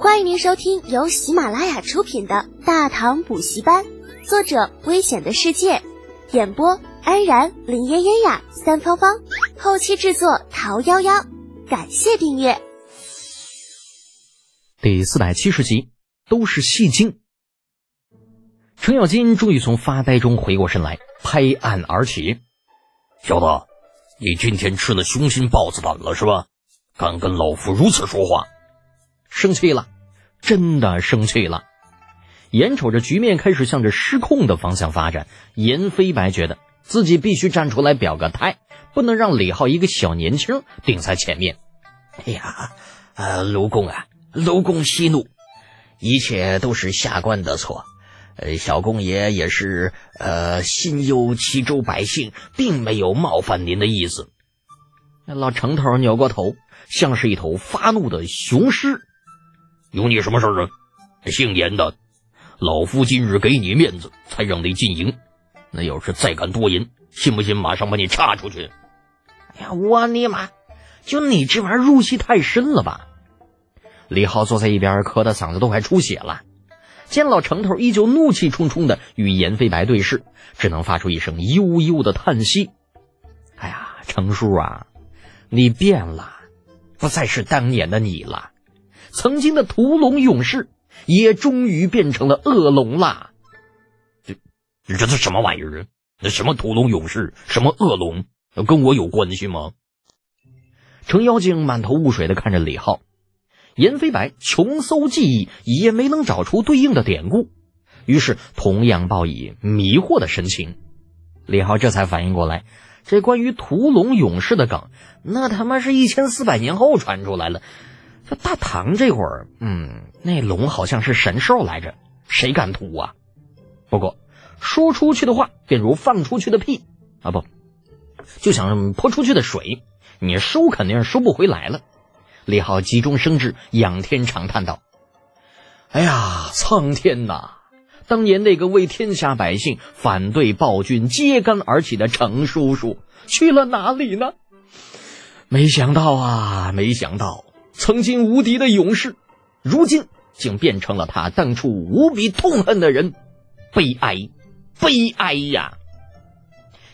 欢迎您收听由喜马拉雅出品的《大唐补习班》，作者：危险的世界，演播：安然、林嫣嫣呀、三芳芳，后期制作：桃夭夭。感谢订阅。第四百七十集，都是戏精。程咬金终于从发呆中回过神来，拍案而起：“小子，你今天吃了雄心豹子胆了是吧？敢跟老夫如此说话？”生气了，真的生气了。眼瞅着局面开始向着失控的方向发展，严飞白觉得自己必须站出来表个态，不能让李浩一个小年轻顶在前面。哎呀，呃，卢公啊，卢公息怒，一切都是下官的错。呃，小公爷也是呃心忧齐州百姓，并没有冒犯您的意思。老程头扭过头，像是一头发怒的雄狮。有你什么事啊？姓严的，老夫今日给你面子，才让你进营。那要是再敢多言，信不信马上把你叉出去？哎呀，我尼玛！就你这玩意儿入戏太深了吧？李浩坐在一边，咳得嗓子都快出血了。见老程头依旧怒气冲冲的与严飞白对视，只能发出一声悠悠的叹息：“哎呀，程叔啊，你变了，不再是当年的你了。”曾经的屠龙勇士，也终于变成了恶龙啦！这这是什么玩意儿啊？那什么屠龙勇士，什么恶龙，跟我有关系吗？程妖精满头雾水的看着李浩，严飞白穷搜记忆也没能找出对应的典故，于是同样报以迷惑的神情。李浩这才反应过来，这关于屠龙勇士的梗，那他妈是一千四百年后传出来了。这大唐这会儿，嗯，那龙好像是神兽来着，谁敢屠啊？不过说出去的话，便如放出去的屁啊，不，就像泼出去的水，你收肯定是收不回来了。李浩急中生智，仰天长叹道：“哎呀，苍天呐！当年那个为天下百姓反对暴君揭竿而起的程叔叔去了哪里呢？没想到啊，没想到！”曾经无敌的勇士，如今竟变成了他当初无比痛恨的人，悲哀，悲哀呀！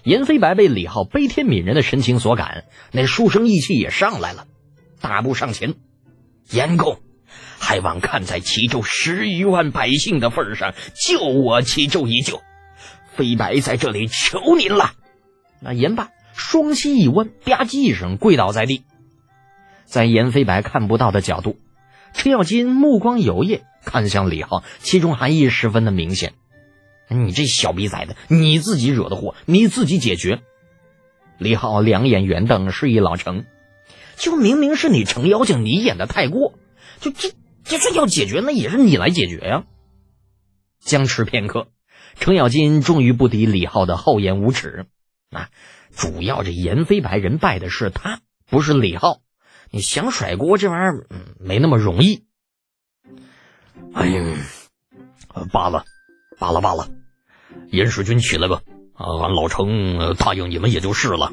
严飞白被李浩悲天悯人的神情所感，那书生意气也上来了，大步上前：“严公，还望看在齐州十余万百姓的份上，救我齐州一救。飞白在这里求您了。”那言罢，双膝一弯，吧唧一声跪倒在地。在严飞白看不到的角度，程咬金目光游曳，看向李浩，其中含义十分的明显。你这小逼崽子，你自己惹的祸，你自己解决。李浩两眼圆瞪，示意老程：“就明明是你程妖精，你演的太过。就这，就算要解决，那也是你来解决呀。”僵持片刻，程咬金终于不敌李浩的厚颜无耻。啊，主要这严飞白人拜的是他，不是李浩。你想甩锅这玩意儿，嗯，没那么容易。哎呀，罢了，罢了，罢了。严世君起来吧，啊，俺老程答应你们也就是了。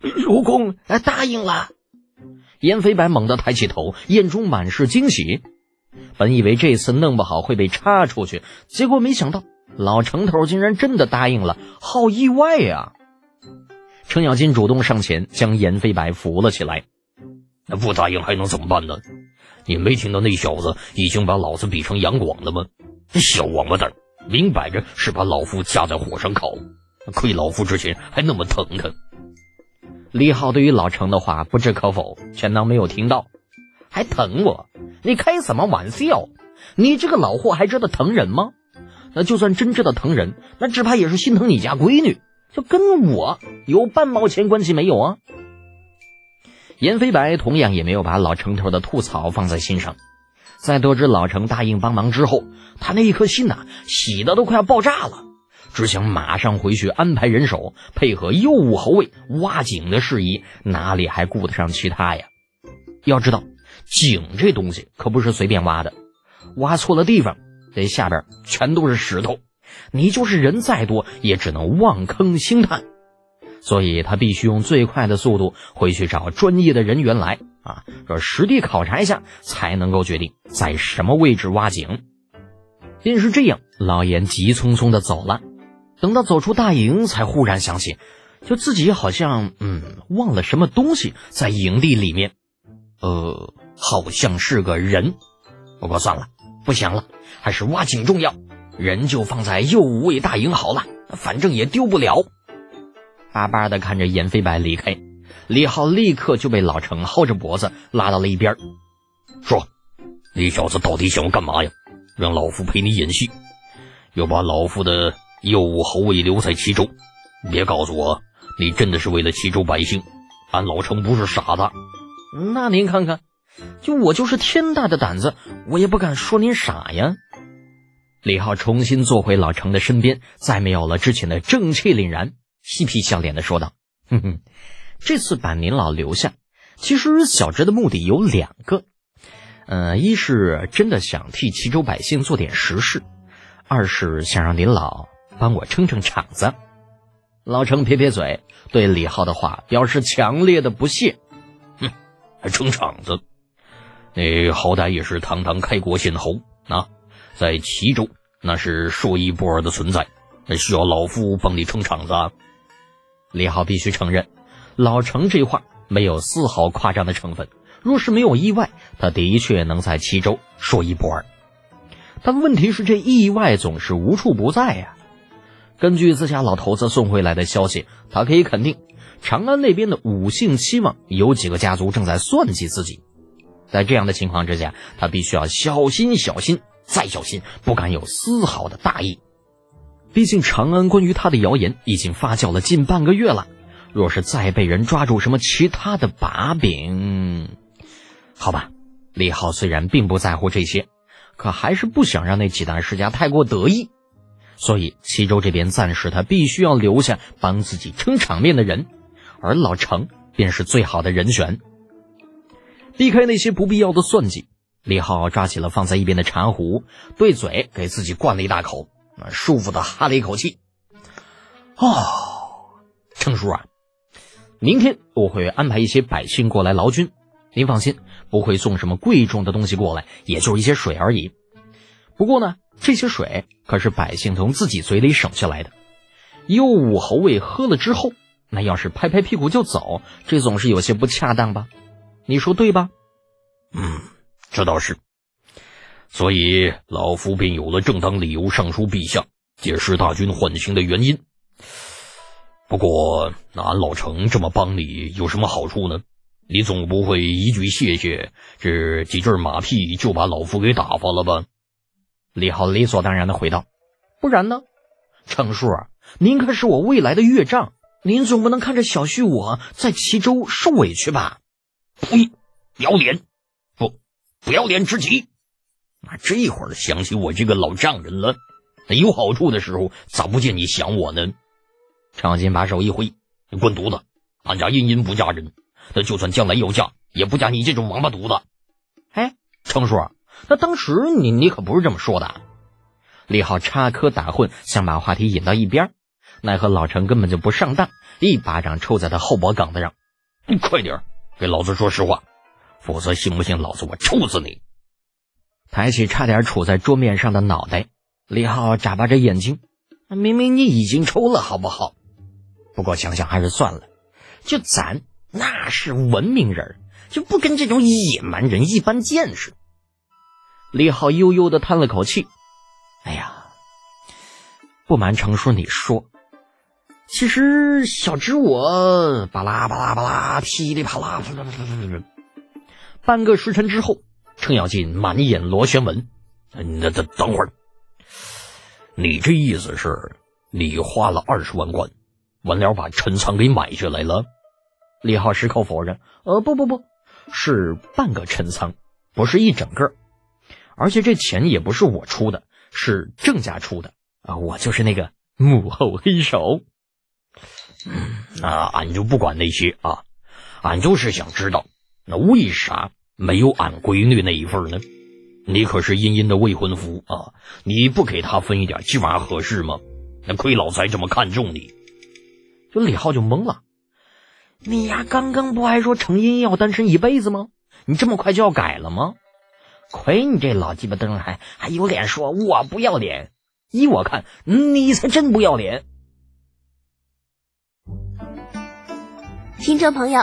主公答应了。严飞白猛地抬起头，眼中满是惊喜。本以为这次弄不好会被插出去，结果没想到老程头竟然真的答应了，好意外呀！程咬金主动上前将严飞白扶了起来。那不答应还能怎么办呢？你没听到那小子已经把老子比成杨广了吗？小王八蛋，明摆着是把老夫架在火上烤。亏老夫之前还那么疼他。李浩对于老程的话不置可否，全当没有听到。还疼我？你开什么玩笑？你这个老货还知道疼人吗？那就算真知道疼人，那只怕也是心疼你家闺女，就跟我有半毛钱关系没有啊？严飞白同样也没有把老程头的吐槽放在心上，在得知老程答应帮忙之后，他那一颗心呐，喜得都快要爆炸了，只想马上回去安排人手，配合右武侯卫挖井的事宜，哪里还顾得上其他呀？要知道，井这东西可不是随便挖的，挖错了地方，这下边全都是石头，你就是人再多，也只能望坑兴叹。所以他必须用最快的速度回去找专业的人员来啊，说实地考察一下，才能够决定在什么位置挖井。便是这样，老严急匆匆的走了。等到走出大营，才忽然想起，就自己好像嗯忘了什么东西在营地里面，呃，好像是个人。不过算了，不想了，还是挖井重要。人就放在右五卫大营好了，反正也丢不了。巴巴的看着严飞白离开，李浩立刻就被老程薅着脖子拉到了一边，说：“你小子到底想要干嘛呀？让老夫陪你演戏，又把老夫的。”右武侯卫留在齐州，别告诉我你真的是为了齐州百姓。俺老程不是傻子，那您看看，就我就是天大的胆子，我也不敢说您傻呀。李浩重新坐回老程的身边，再没有了之前的正气凛然，嬉皮笑脸的说道：“哼哼，这次把您老留下，其实小侄的目的有两个，呃，一是真的想替齐州百姓做点实事，二是想让您老。”帮我撑撑场子，老程撇撇嘴，对李浩的话表示强烈的不屑。哼，还撑场子？你好歹也是堂堂开国先侯啊，在齐州那是说一不二的存在，需要老夫帮你撑场子？李浩必须承认，老程这话没有丝毫夸张的成分。若是没有意外，他的确能在齐州说一不二。但问题是，这意外总是无处不在呀。根据自家老头子送回来的消息，他可以肯定，长安那边的五姓七望有几个家族正在算计自己。在这样的情况之下，他必须要小心、小心再小心，不敢有丝毫的大意。毕竟长安关于他的谣言已经发酵了近半个月了，若是再被人抓住什么其他的把柄，好吧，李浩虽然并不在乎这些，可还是不想让那几大世家太过得意。所以齐州这边暂时他必须要留下帮自己撑场面的人，而老程便是最好的人选。避开那些不必要的算计，李浩抓起了放在一边的茶壶，对嘴给自己灌了一大口，舒服的哈了一口气。哦，程叔啊，明天我会安排一些百姓过来劳军，您放心，不会送什么贵重的东西过来，也就是一些水而已。不过呢。这些水可是百姓从自己嘴里省下来的，右武侯卫喝了之后，那要是拍拍屁股就走，这总是有些不恰当吧？你说对吧？嗯，这倒是。所以老夫便有了正当理由上书陛下，解释大军缓行的原因。不过，那俺老程这么帮你有什么好处呢？你总不会一句谢谢，这几阵马屁就把老夫给打发了吧？李浩理所当然的回道：“不然呢，程叔，您可是我未来的岳丈，您总不能看着小婿我在齐州受委屈吧？”呸！不要脸，不，不要脸之极！那这会儿想起我这个老丈人了，有好处的时候咋不见你想我呢？程咬金把手一挥：“你滚犊子！俺家茵茵不嫁人，那就算将来要嫁，也不嫁你这种王八犊子。”哎，程叔。那当时你你可不是这么说的，李浩插科打诨，想把话题引到一边，奈何老陈根本就不上当，一巴掌抽在他后脖梗子上，你快点给老子说实话，否则信不信老子我抽死你！抬起差点杵在桌面上的脑袋，李浩眨巴着眼睛，明明你已经抽了，好不好？不过想想还是算了，就咱那是文明人，就不跟这种野蛮人一般见识。李浩悠悠的叹了口气：“哎呀，不瞒程叔你说，其实小侄我巴拉巴拉巴拉噼里啪啦，半个时辰之后，程咬金满眼螺旋纹。那等等会儿，你这意思是，你花了二十万贯，完了把陈仓给买下来了？”李浩矢口否认：“呃，不不不，是半个陈仓，不是一整个。”而且这钱也不是我出的，是郑家出的啊！我就是那个幕后黑手。那俺就不管那些啊，俺就是想知道，那为啥没有俺闺女那一份呢？你可是茵茵的未婚夫啊，你不给她分一点，这玩意合适吗？那亏老财这么看重你。这李浩就懵了。你呀，刚刚不还说程茵要单身一辈子吗？你这么快就要改了吗？亏你这老鸡巴灯还还有脸说我不要脸！依我看，你才真不要脸。听众朋友，